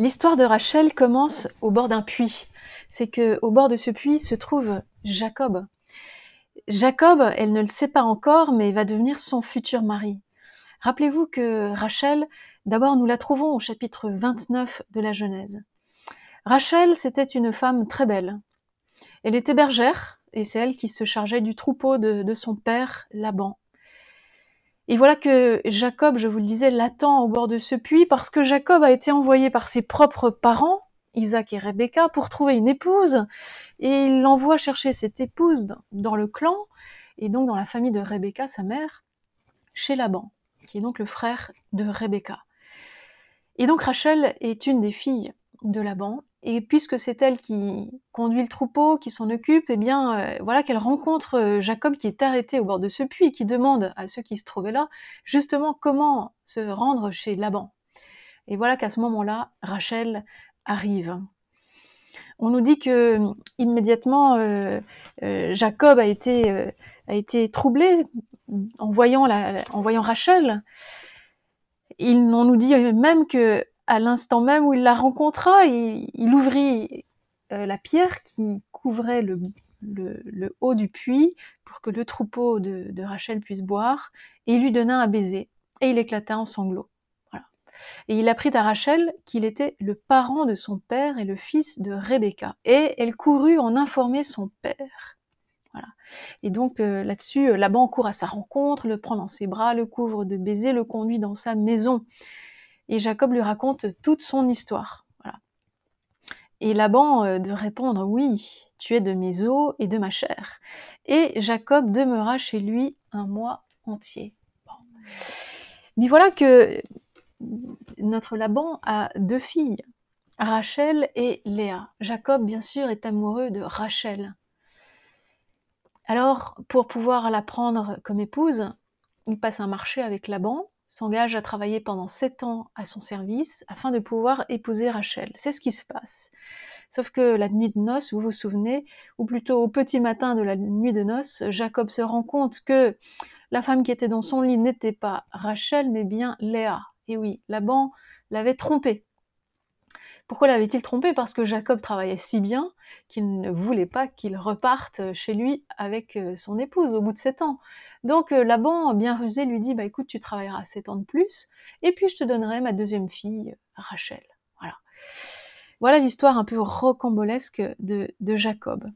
L'histoire de Rachel commence au bord d'un puits. C'est que au bord de ce puits se trouve Jacob. Jacob, elle ne le sait pas encore, mais va devenir son futur mari. Rappelez-vous que Rachel, d'abord nous la trouvons au chapitre 29 de la Genèse. Rachel, c'était une femme très belle. Elle était bergère, et c'est elle qui se chargeait du troupeau de, de son père, Laban. Et voilà que Jacob, je vous le disais, l'attend au bord de ce puits parce que Jacob a été envoyé par ses propres parents, Isaac et Rebecca, pour trouver une épouse. Et il l'envoie chercher cette épouse dans le clan, et donc dans la famille de Rebecca, sa mère, chez Laban, qui est donc le frère de Rebecca. Et donc Rachel est une des filles de Laban, et puisque c'est elle qui conduit le troupeau, qui s'en occupe, eh bien, euh, voilà qu'elle rencontre euh, Jacob qui est arrêté au bord de ce puits et qui demande à ceux qui se trouvaient là, justement, comment se rendre chez Laban. Et voilà qu'à ce moment-là, Rachel arrive. On nous dit que immédiatement euh, Jacob a été, a été troublé en voyant, la, en voyant Rachel. Il, on nous dit même que à l'instant même où il la rencontra, il, ouvrit euh, la pierre qui couvrait le, haut du puits pour que le troupeau de, Rachel puisse boire, et il lui donna un baiser, et il éclata en sanglots. Et il apprit à Rachel qu'il était le parent de son père et le fils de Rebecca, et elle courut en informer son père. Voilà. Et donc euh, là-dessus, euh, Laban court à sa rencontre, le prend dans ses bras, le couvre de baisers, le conduit dans sa maison et Jacob lui raconte toute son histoire. Et Laban euh, de répondre oui, tu es de mes os et de ma chair. Et Jacob demeura chez lui un mois entier. Mais voilà que notre Laban a deux filles, Rachel et Léa. Jacob, bien sûr, est amoureux de Rachel. Alors, pour pouvoir la prendre comme épouse, il passe un marché avec Laban s'engage à travailler pendant sept ans à son service afin de pouvoir épouser Rachel. C'est ce qui se passe. Sauf que la nuit de noces, vous vous souvenez, ou plutôt au petit matin de la nuit de noces, Jacob se rend compte que la femme qui était dans son lit n'était pas Rachel, mais bien Léa. Et oui, Laban l'avait trompée. Pourquoi l'avait-il trompé? Parce que Jacob travaillait si bien qu'il ne voulait pas qu'il reparte chez lui avec euh, son épouse au bout de sept ans. Donc euh, Laban, bien rusé, lui dit bah écoute, tu travailleras sept ans de plus, et puis je te donnerai ma deuxième fille, Rachel. Voilà. L'histoire un peu rocambolesque de, Jacob.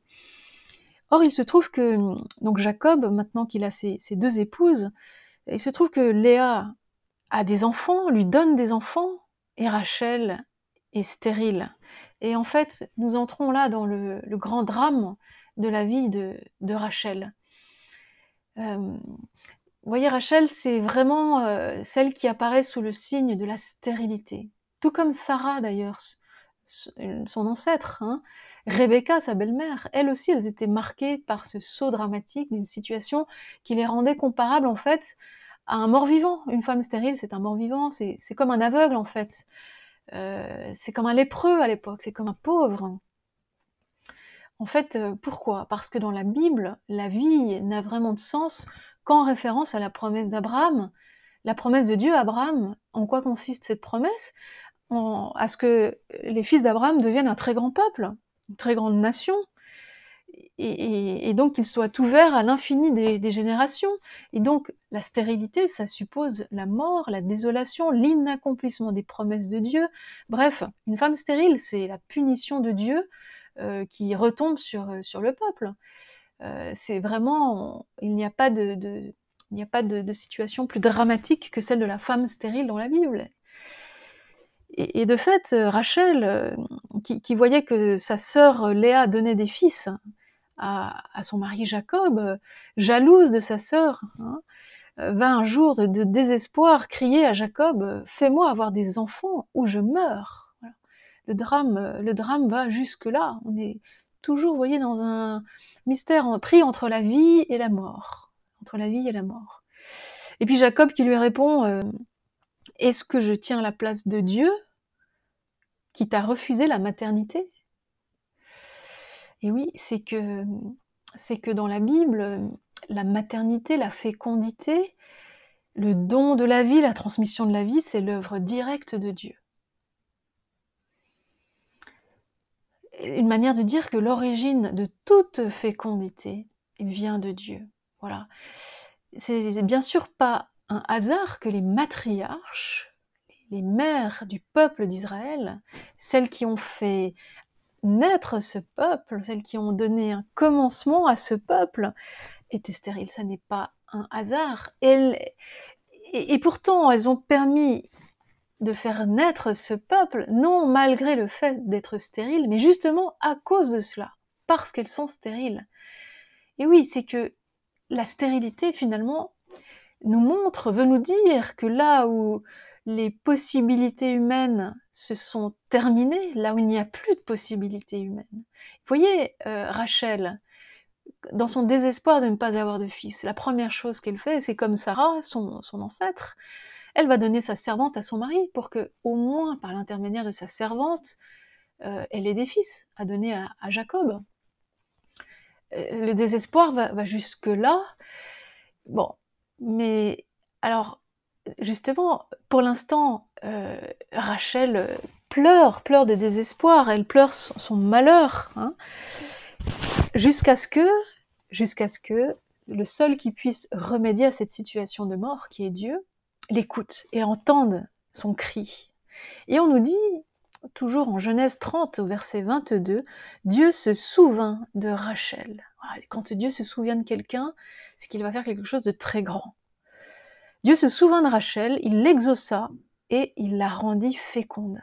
Or, il se trouve que donc Jacob, maintenant qu'il a ses, deux épouses, il se trouve que Léa a des enfants, lui donne des enfants, et Rachel stérile. Et en fait, nous entrons là dans le, grand drame de la vie de, Rachel. Euh, voyez, Rachel, c'est vraiment euh, celle qui apparaît sous le signe de la stérilité. Tout comme Sarah, d'ailleurs, son ancêtre, hein. Rebecca, sa belle-mère, elle aussi, elles étaient marquées par ce saut dramatique d'une situation qui les rendait comparables, en fait, à un mort-vivant. Une femme stérile, c'est un mort-vivant, c'est comme un aveugle, en fait. Euh, c'est comme un lépreux à l'époque, c'est comme un pauvre. En fait, euh, pourquoi? Parce que dans la Bible, la vie n'a vraiment de sens qu'en référence à la promesse d'Abraham. La promesse de Dieu Abraham, en quoi consiste cette promesse? À ce que les fils d'Abraham deviennent un très grand peuple, une très grande nation, et, donc qu'il soit ouvert à l'infini des, générations. Et donc la stérilité, ça suppose la mort, la désolation, l'inaccomplissement des promesses de Dieu. Bref, une femme stérile, c'est la punition de Dieu euh, qui retombe sur, euh, sur le peuple. Euh, c'est vraiment, il n'y a pas de, il n'y a pas de, situation plus dramatique que celle de la femme stérile dans la Bible. Et, de fait, Rachel, qui, qui, voyait que sa sœur Léa donnait des fils, à, son mari Jacob, euh, jalouse de sa sœur, hein, euh, va un jour de, désespoir crier à Jacob euh, Fais-moi avoir des enfants ou je meurs. Le, drame, le drame va jusque-là. On est toujours, vous voyez, dans un mystère pris entre la vie et la mort. Entre la vie et la mort. Et puis Jacob qui lui répond Est-ce que je tiens la place de Dieu qui t'a refusé la maternité? Et oui, c'est que, dans la Bible, la maternité, la fécondité, le don de la vie, la transmission de la vie, c'est l'œuvre directe de Dieu. une manière de dire que l'origine de toute fécondité vient de Dieu. Voilà. C'est bien sûr pas un hasard que les matriarches, les mères du peuple d'Israël, celles qui ont fait naître ce peuple, celles qui ont donné un commencement à ce peuple, étaient stériles. Ça n'est pas un hasard. et, et, pourtant, elles ont permis de faire naître ce peuple, non malgré le fait d'être stériles, mais justement à cause de cela, parce qu'elles sont stériles. Et oui, c'est que la stérilité, finalement, nous montre, veut nous dire que là où les possibilités humaines se sont terminées, là où il n'y a plus de possibilités humaines. Vous voyez, euh, Rachel, dans son désespoir de ne pas avoir de fils, la première chose qu'elle fait, c'est comme Sarah, son, ancêtre, elle va donner sa servante à son mari pour que, au moins par l'intermédiaire de sa servante, euh, elle ait des fils à donner à, Jacob. Euh, le désespoir va, va jusque-là. Bon, mais alors, justement, pour l'instant, euh, Rachel pleure, pleure de désespoir, elle pleure son, malheur, hein, jusqu'à ce que, jusqu'à ce que le seul qui puisse remédier à cette situation de mort, qui est Dieu, l'écoute et entende son cri. Et on nous dit, toujours en Genèse 30 au verset 22, Dieu se souvint de Rachel. Quand Dieu se souvient de quelqu'un, c'est qu'il va faire quelque chose de très grand. Dieu se souvint de Rachel, il l'exauça et il la rendit féconde.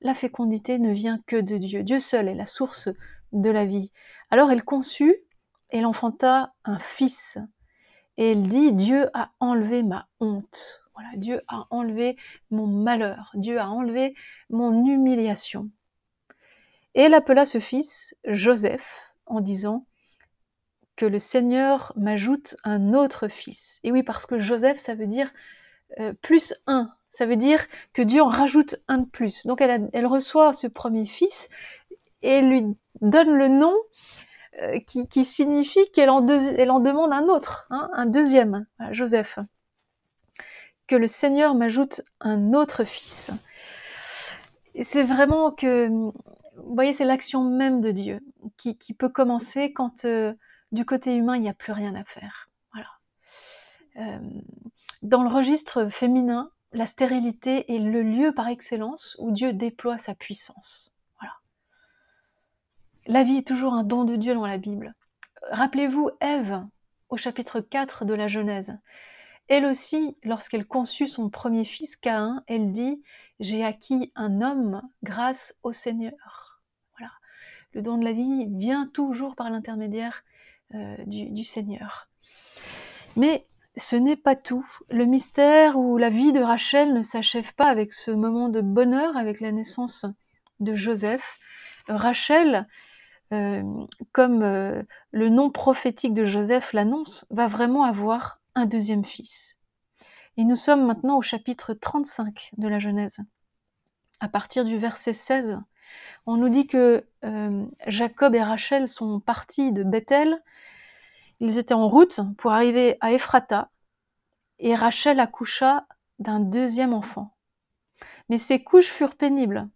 La fécondité ne vient que de Dieu. Dieu seul est la source de la vie. Alors elle conçut et elle enfanta un fils. Et elle dit, Dieu a enlevé ma honte. Voilà, Dieu a enlevé mon malheur. Dieu a enlevé mon humiliation. Et elle appela ce fils Joseph en disant, que le Seigneur m'ajoute un autre fils. Et oui, parce que Joseph, ça veut dire euh, plus un. Ça veut dire que Dieu en rajoute un de plus. Donc elle, reçoit ce premier fils et lui donne le nom euh, qui, signifie qu'elle en, demande un autre, hein, un deuxième, Joseph. Que le Seigneur m'ajoute un autre fils. Et c'est vraiment que, vous voyez, c'est l'action même de Dieu qui, peut commencer quand euh, du côté humain, il n'y a plus rien à faire. Euh, dans le registre féminin, la stérilité est le lieu par excellence où Dieu déploie sa puissance. Voilà. La vie est toujours un don de Dieu dans la Bible. Rappelez-vous Ève au chapitre 4 de la Genèse. Elle aussi, lorsqu'elle conçut son premier fils Caïn, elle dit J'ai acquis un homme grâce au Seigneur. Voilà. Le don de la vie vient toujours par l'intermédiaire euh, du, Seigneur. Mais ce n'est pas tout. Le mystère ou la vie de Rachel ne s'achève pas avec ce moment de bonheur, avec la naissance de Joseph. Rachel, euh, comme euh, le nom prophétique de Joseph l'annonce, va vraiment avoir un deuxième fils. Et nous sommes maintenant au chapitre 35 de la Genèse. À partir du verset 16, on nous dit que Jacob et Rachel sont partis de Bethel ils étaient en route pour arriver à Ephrata et Rachel accoucha d'un deuxième enfant. Mais ses couches furent pénibles.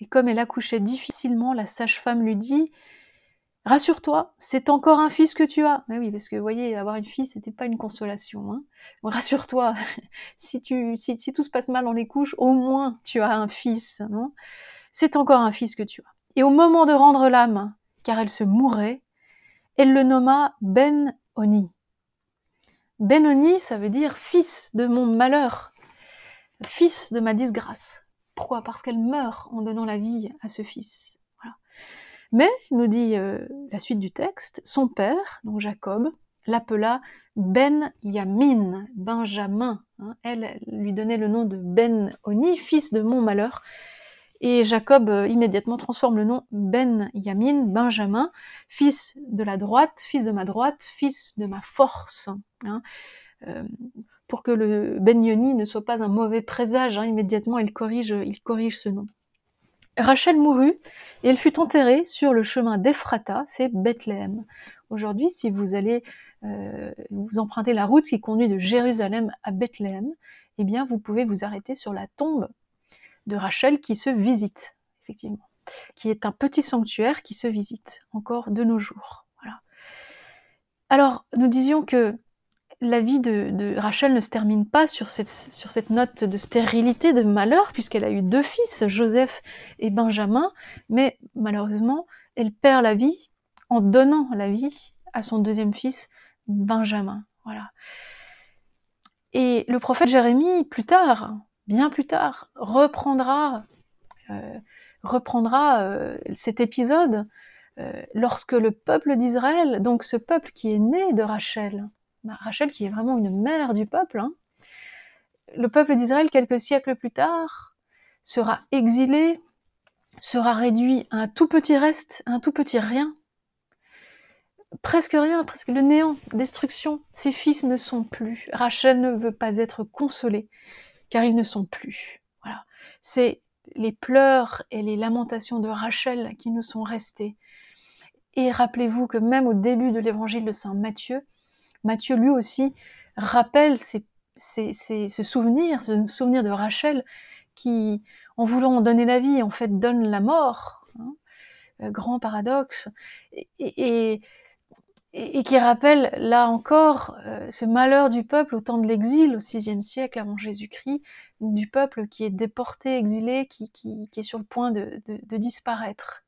Et comme elle accouchait difficilement, la sage-femme lui dit Rassure-toi, c'est encore un fils que tu as. Mais oui, parce que vous voyez, avoir une fille, c'était pas une consolation. Hein. Rassure-toi, si, tu, si, tout se passe mal dans les couches, au moins tu as un fils. Non? C'est encore un fils que tu as. Et au moment de rendre l'âme, car elle se mourait, elle le nomma Ben-Oni. Ben-Oni, ça veut dire fils de mon malheur, fils de ma disgrâce. Pourquoi? Parce qu'elle meurt en donnant la vie à ce fils. Mais, nous dit euh, la suite du texte, son père, donc Jacob, l'appela Ben Yamin, Benjamin. Hein. elle lui donnait le nom de Ben Oni, fils de mon malheur, et Jacob euh, immédiatement transforme le nom Ben Yamin, Benjamin, fils de la droite, fils de ma droite, fils de ma force. Hein. Euh, pour que le Ben Yoni ne soit pas un mauvais présage, hein, immédiatement il corrige, ce nom. Rachel mourut et elle fut enterrée sur le chemin d'Ephrata, c'est Bethléem. Aujourd'hui, si vous allez euh, vous emprunter la route qui conduit de Jérusalem à Bethléem, eh bien vous pouvez vous arrêter sur la tombe de Rachel qui se visite, effectivement. qui est un petit sanctuaire qui se visite encore de nos jours. Voilà. Alors, nous disions que la vie de, Rachel ne se termine pas sur cette, sur cette note de stérilité, de malheur, puisqu'elle a eu deux fils, Joseph et Benjamin, mais malheureusement, elle perd la vie en donnant la vie à son deuxième fils, Benjamin. Voilà. Et le prophète Jérémie, plus tard, bien plus tard, reprendra, euh, euh, cet épisode euh, lorsque le peuple d'Israël, donc ce peuple qui est né de Rachel, bah, Rachel qui est vraiment une mère du peuple, hein, le peuple d'Israël, quelques siècles plus tard, sera exilé, sera réduit à un tout petit reste, un tout petit rien, presque rien, presque le néant, destruction. Ses fils ne sont plus. Rachel ne veut pas être consolée, car ils ne sont plus. Voilà. C'est les pleurs et les lamentations de Rachel qui nous sont restés. Et rappelez-vous que même au début de l'évangile de Saint Matthieu, Matthieu lui aussi rappelle ce souvenir, ce souvenir de Rachel qui, en voulant donner la vie, en fait donne la mort. Hein. Euh, grand paradoxe. et, qui rappelle là encore euh, ce malheur du peuple au temps de l'exil, au VIe siècle avant Jésus-Christ, du peuple qui est déporté, exilé, qui, qui, est sur le point de, disparaître.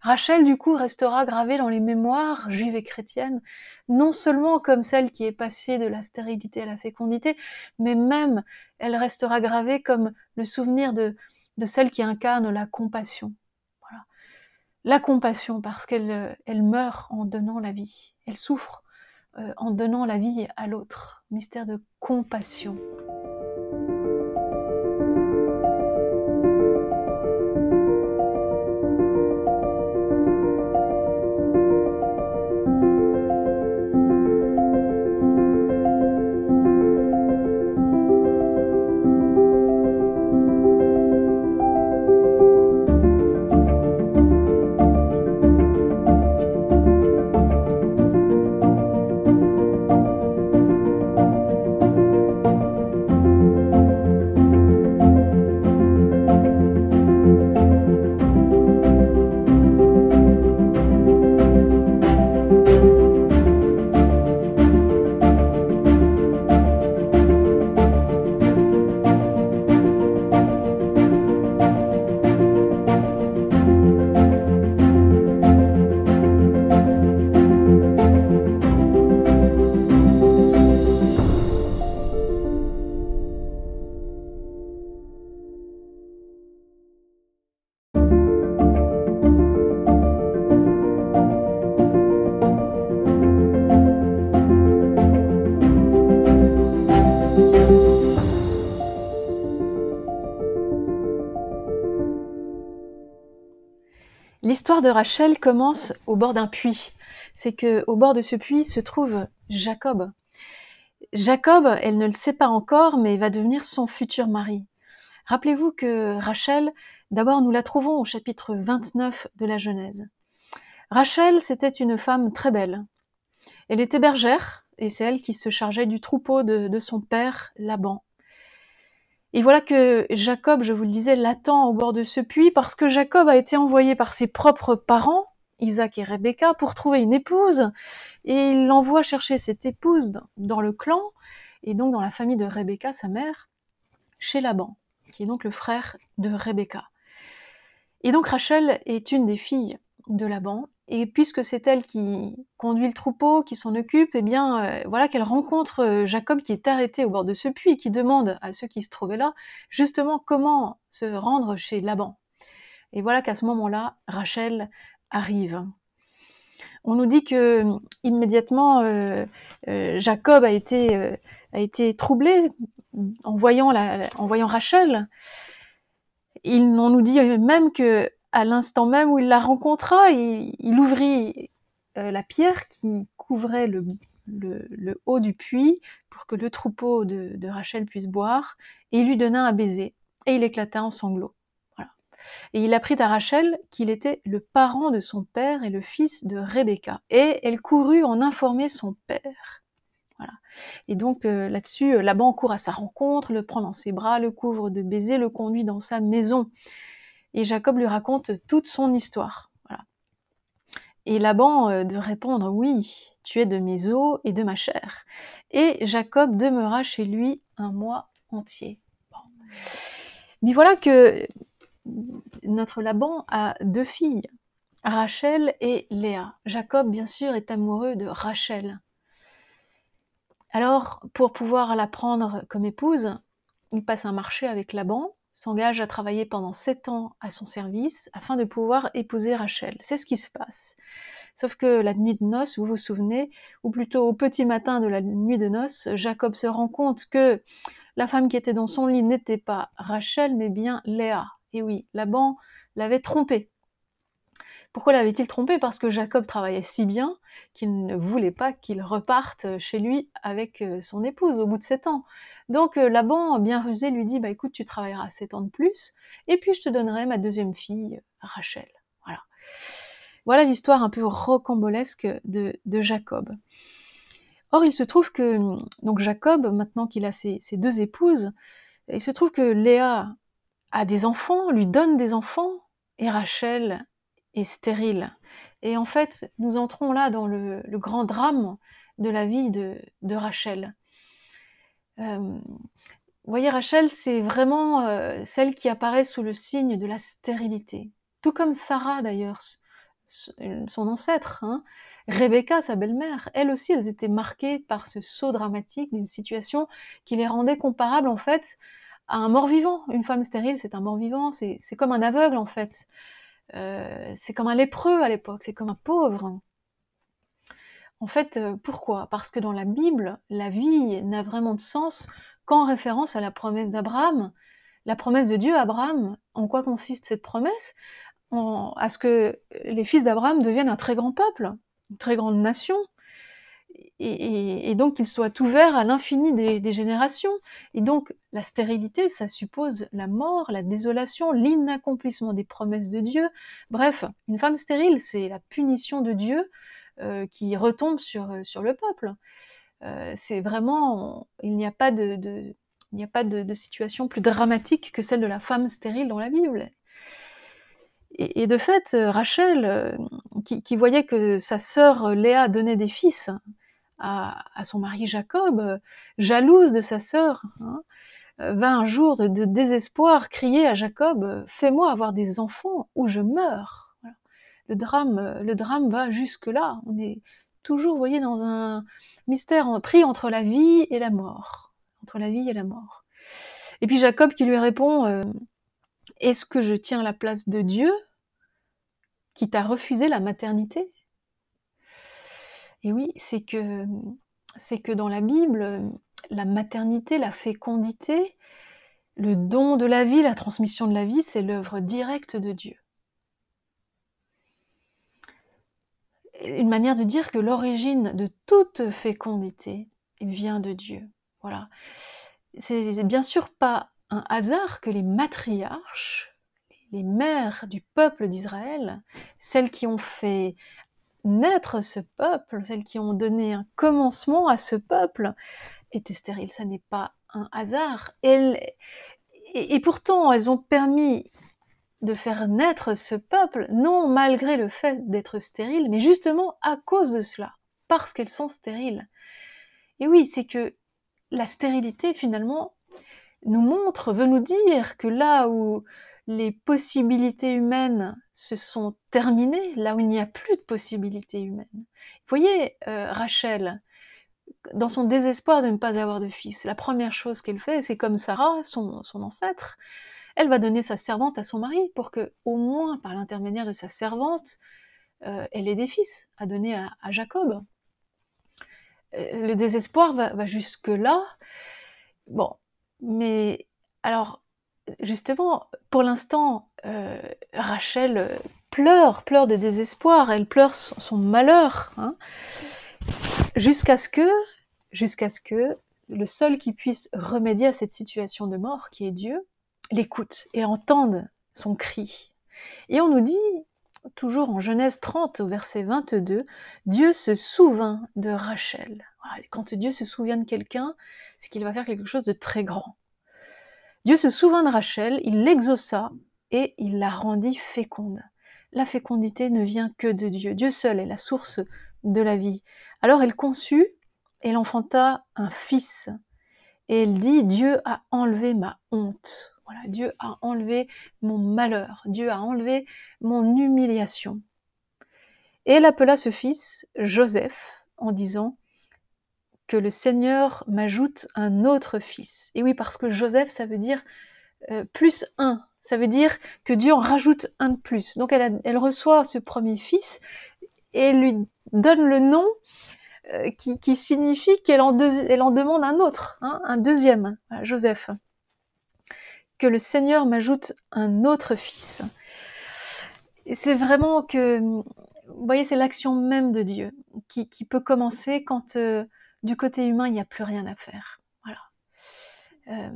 Rachel, du coup, restera gravée dans les mémoires juives et chrétiennes, non seulement comme celle qui est passée de la stérilité à la fécondité, mais même elle restera gravée comme le souvenir de celle qui incarne la compassion, la compassion parce qu'elle euh, elle meurt en donnant la vie, elle souffre euh, en donnant la vie à l'autre. Mystère de compassion. L'histoire de Rachel commence au bord d'un puits. C'est que au bord de ce puits se trouve Jacob. Jacob, elle ne le sait pas encore, mais va devenir son futur mari. Rappelez-vous que Rachel, d'abord nous la trouvons au chapitre 29 de la Genèse. Rachel, c'était une femme très belle. Elle était bergère, et c'est elle qui se chargeait du troupeau de, de son père, Laban. Et voilà que Jacob, je vous le disais, l'attend au bord de ce puits parce que Jacob a été envoyé par ses propres parents, Isaac et Rebecca, pour trouver une épouse. Et il l'envoie chercher cette épouse dans le clan, et donc dans la famille de Rebecca, sa mère, chez Laban, qui est donc le frère de Rebecca. Et donc Rachel est une des filles de Laban, et puisque c'est elle qui conduit le troupeau, qui s'en occupe, eh bien, euh, voilà qu'elle rencontre euh, Jacob qui est arrêté au bord de ce puits et qui demande à ceux qui se trouvaient là, justement, comment se rendre chez Laban. Et voilà qu'à ce moment-là, Rachel arrive. On nous dit que immédiatement euh, Jacob a été, a été troublé en voyant, la, en voyant Rachel. Il, on nous dit même que à l'instant même où il la rencontra, il, ouvrit euh, la pierre qui couvrait le, haut du puits pour que le troupeau de, Rachel puisse boire, et il lui donna un baiser, et il éclata en sanglots. Et il apprit à Rachel qu'il était le parent de son père et le fils de Rebecca, et elle courut en informer son père. Voilà. Et donc euh, là-dessus, euh, Laban court à sa rencontre, le prend dans ses bras, le couvre de baisers, le conduit dans sa maison. Et Jacob lui raconte toute son histoire. Et Laban euh, de répondre Oui, tu es de mes os et de ma chair. Et Jacob demeura chez lui un mois entier. Mais voilà que notre Laban a deux filles, Rachel et Léa. Jacob, bien sûr, est amoureux de Rachel. Alors, pour pouvoir la prendre comme épouse, il passe un marché avec Laban, s'engage à travailler pendant sept ans à son service afin de pouvoir épouser Rachel. C'est ce qui se passe. Sauf que la nuit de noces, vous vous souvenez, ou plutôt au petit matin de la nuit de noces, Jacob se rend compte que la femme qui était dans son lit n'était pas Rachel, mais bien Léa. Et oui, Laban l'avait trompée. Pourquoi l'avait-il trompé? Parce que Jacob travaillait si bien qu'il ne voulait pas qu'il reparte chez lui avec euh, son épouse au bout de sept ans. Donc euh, Laban, bien rusé, lui dit bah écoute, tu travailleras sept ans de plus, et puis je te donnerai ma deuxième fille, Rachel. Voilà. Voilà l'histoire un peu rocambolesque de, Jacob. Or, il se trouve que donc Jacob, maintenant qu'il a ses, deux épouses, il se trouve que Léa a des enfants, lui donne des enfants, et Rachel stérile. Et en fait, nous entrons là dans le, grand drame de la vie de, Rachel. Euh, voyez, Rachel, c'est vraiment euh, celle qui apparaît sous le signe de la stérilité. Tout comme Sarah d'ailleurs, son ancêtre, hein. Rebecca, sa belle-mère, elle aussi, elles étaient marquées par ce saut dramatique d'une situation qui les rendait comparables en fait à un mort-vivant. Une femme stérile, c'est un mort-vivant, c'est comme un aveugle en fait. Euh, c'est comme un lépreux à l'époque, c'est comme un pauvre. En fait, euh, pourquoi? Parce que dans la Bible, la vie n'a vraiment de sens qu'en référence à la promesse d'Abraham. La promesse de Dieu à Abraham, en quoi consiste cette promesse? À ce que les fils d'Abraham deviennent un très grand peuple, une très grande nation et, donc qu'il soit ouvert à l'infini des, générations. Et donc la stérilité, ça suppose la mort, la désolation, l'inaccomplissement des promesses de Dieu. Bref, une femme stérile, c'est la punition de Dieu euh, qui retombe sur, euh, sur le peuple. Euh, c'est vraiment, il n'y a pas de, il n'y a pas de, situation plus dramatique que celle de la femme stérile dans la Bible. Et, de fait, Rachel, qui, qui, voyait que sa sœur Léa donnait des fils, à, son mari Jacob, euh, jalouse de sa sœur, hein, euh, va un jour de, désespoir crier à Jacob euh, Fais-moi avoir des enfants ou je meurs. Le, drame, le drame va jusque-là. On est toujours, vous voyez, dans un mystère pris entre la vie et la mort. Entre la vie et la mort. Et puis Jacob qui lui répond Est-ce que je tiens la place de Dieu qui t'a refusé la maternité? Et oui, c'est que, dans la Bible, la maternité, la fécondité, le don de la vie, la transmission de la vie, c'est l'œuvre directe de Dieu. Une manière de dire que l'origine de toute fécondité vient de Dieu. Voilà. C'est bien sûr pas un hasard que les matriarches, les mères du peuple d'Israël, celles qui ont fait naître ce peuple, celles qui ont donné un commencement à ce peuple, étaient stériles. Ça n'est pas un hasard. et, pourtant, elles ont permis de faire naître ce peuple, non malgré le fait d'être stériles, mais justement à cause de cela, parce qu'elles sont stériles. Et oui, c'est que la stérilité, finalement, nous montre, veut nous dire que là où les possibilités humaines se sont terminées, là où il n'y a plus de possibilités humaines. Vous voyez, euh, Rachel, dans son désespoir de ne pas avoir de fils, la première chose qu'elle fait, c'est comme Sarah, son, ancêtre, elle va donner sa servante à son mari pour que, au moins par l'intermédiaire de sa servante, euh, elle ait des fils à donner à, Jacob. Euh, le désespoir va, va jusque-là. Bon, mais alors, justement, pour l'instant, euh, Rachel euh, pleure, pleure de désespoir, elle pleure son, malheur, hein, jusqu'à ce que, jusqu'à ce que le seul qui puisse remédier à cette situation de mort, qui est Dieu, l'écoute et entende son cri. Et on nous dit, toujours en Genèse 30 au verset 22, Dieu se souvint de Rachel. Quand Dieu se souvient de quelqu'un, c'est qu'il va faire quelque chose de très grand. Dieu se souvint de Rachel, il l'exauça et il la rendit féconde. La fécondité ne vient que de Dieu. Dieu seul est la source de la vie. Alors elle conçut, elle enfanta un fils. Et elle dit, Dieu a enlevé ma honte. Voilà, Dieu a enlevé mon malheur. Dieu a enlevé mon humiliation. Et elle appela ce fils Joseph en disant que le Seigneur m'ajoute un autre fils. Et oui, parce que Joseph, ça veut dire euh, plus un. Ça veut dire que Dieu en rajoute un de plus. Donc elle, reçoit ce premier fils et lui donne le nom euh, qui, signifie qu'elle en, demande un autre, hein, un deuxième, Joseph. Que le Seigneur m'ajoute un autre fils. C'est vraiment que, vous voyez, c'est l'action même de Dieu qui, peut commencer quand euh, du côté humain, il n'y a plus rien à faire. Voilà. Euh,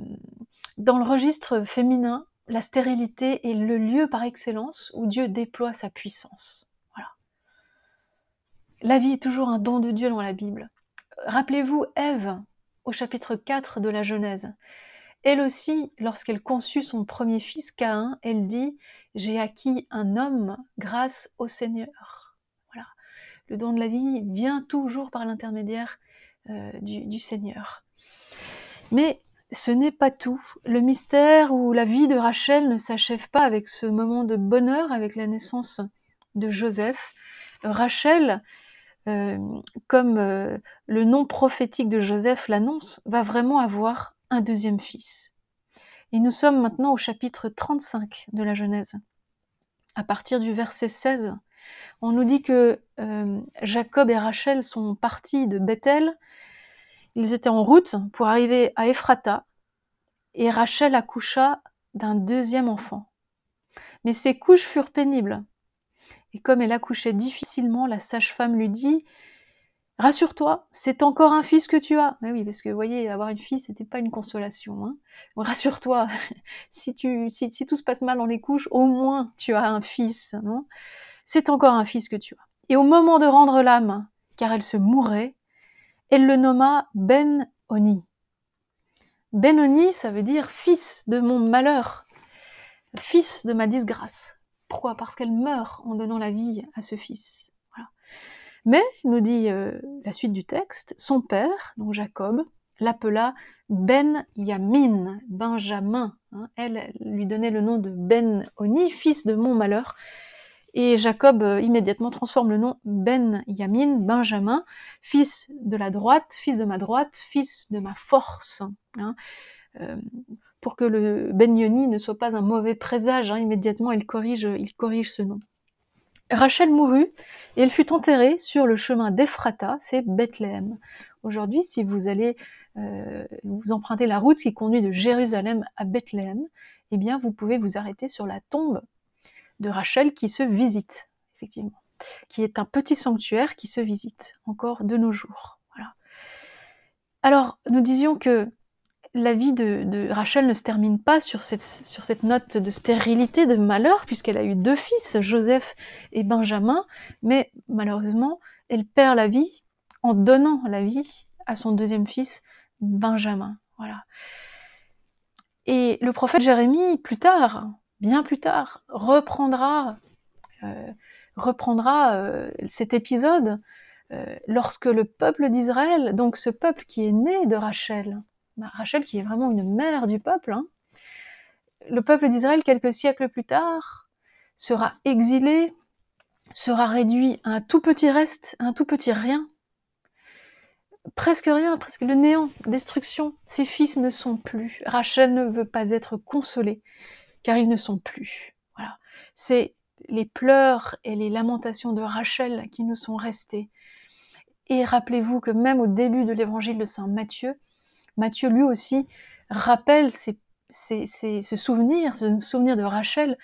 dans le registre féminin, la stérilité est le lieu par excellence où Dieu déploie sa puissance. La vie est toujours un don de Dieu dans la Bible. Rappelez-vous Ève au chapitre 4 de la Genèse. Elle aussi, lorsqu'elle conçut son premier fils Caïn, elle dit J'ai acquis un homme grâce au Seigneur. Voilà. Le don de la vie vient toujours par l'intermédiaire euh, du, du Seigneur. Mais ce n'est pas tout. Le mystère ou la vie de Rachel ne s'achève pas avec ce moment de bonheur, avec la naissance de Joseph. Rachel euh, comme euh, le nom prophétique de Joseph l'annonce, va vraiment avoir un deuxième fils. Et nous sommes maintenant au chapitre 35 de la Genèse. À partir du verset 16, on nous dit que euh, Jacob et Rachel sont partis de Bethel. Ils étaient en route pour arriver à Ephrata et Rachel accoucha d'un deuxième enfant. Mais ces couches furent pénibles et comme elle accouchait difficilement, la sage-femme lui dit Rassure-toi, c'est encore un fils que tu as. Mais oui, parce que vous voyez, avoir une fille, c'était pas une consolation. Hein. Rassure-toi, si, si, tout se passe mal dans les couches, au moins tu as un fils. C'est encore un fils que tu as. Et au moment de rendre l'âme, car elle se mourait, elle le nomma Ben-Oni. Ben-Oni, ça veut dire fils de mon malheur, fils de ma disgrâce. Pourquoi? Parce qu'elle meurt en donnant la vie à ce fils. Mais, nous dit euh, la suite du texte, son père, donc Jacob, l'appela Ben Yamin, Benjamin. Hein. elle lui donnait le nom de Ben Oni, fils de mon malheur. Et Jacob euh, immédiatement transforme le nom Ben Yamin, Benjamin, fils de la droite, fils de ma droite, fils de ma force. Hein. Euh, pour que le Ben Yoni ne soit pas un mauvais présage. Hein, immédiatement, il corrige, ce nom. Rachel mourut et elle fut enterrée sur le chemin d'Ephrata, c'est Bethléem. Aujourd'hui, si vous allez euh, vous emprunter la route qui conduit de Jérusalem à Bethléem, eh bien, vous pouvez vous arrêter sur la tombe de Rachel qui se visite, effectivement, qui est un petit sanctuaire qui se visite encore de nos jours. Voilà. Alors, nous disions que la vie de, Rachel ne se termine pas sur cette, note de stérilité, de malheur, puisqu'elle a eu deux fils, Joseph et Benjamin, mais malheureusement, elle perd la vie en donnant la vie à son deuxième fils, Benjamin. Voilà. Et le prophète Jérémie, plus tard, bien plus tard, reprendra, euh, reprendra euh, cet épisode euh, lorsque le peuple d'Israël, donc ce peuple qui est né de Rachel, bah, Rachel qui est vraiment une mère du peuple, hein. le peuple d'Israël, quelques siècles plus tard, sera exilé, sera réduit à un tout petit reste, un tout petit rien. Presque rien, presque le néant, destruction. Ses fils ne sont plus. Rachel ne veut pas être consolée, car ils ne sont plus. Voilà. C'est les pleurs et les lamentations de Rachel qui nous sont restés. Et rappelez-vous que même au début de l'évangile de Saint Matthieu, Matthieu lui aussi rappelle ce souvenir, ce souvenir de Rachel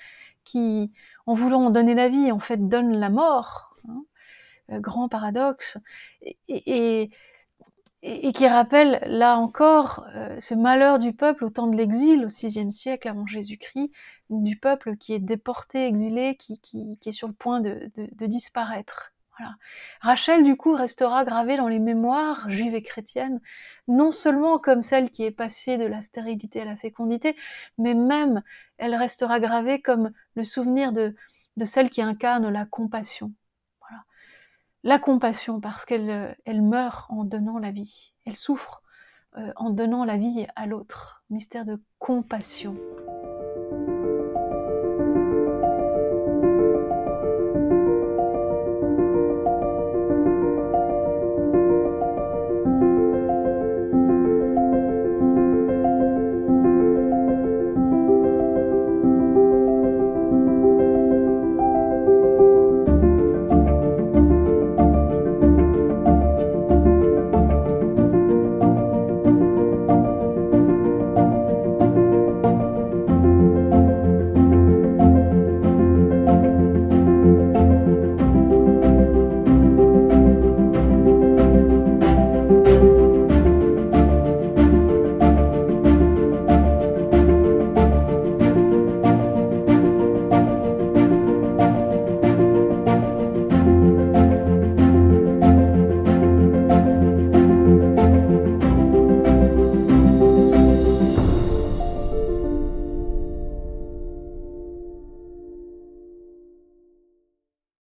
qui, en voulant donner la vie, en fait donne la mort. Hein, euh, grand paradoxe. Et, qui rappelle là encore euh, ce malheur du peuple au temps de l'exil, au VIe siècle avant Jésus-Christ, du peuple qui est déporté, exilé, qui, est sur le point de, disparaître. Rachel, du coup, restera gravée dans les mémoires juives et chrétiennes, non seulement comme celle qui est passée de la stérilité à la fécondité, mais même elle restera gravée comme le souvenir de celle qui incarne la compassion. La compassion, parce qu'elle elle meurt en donnant la vie, elle souffre euh, en donnant la vie à l'autre. Mystère de compassion.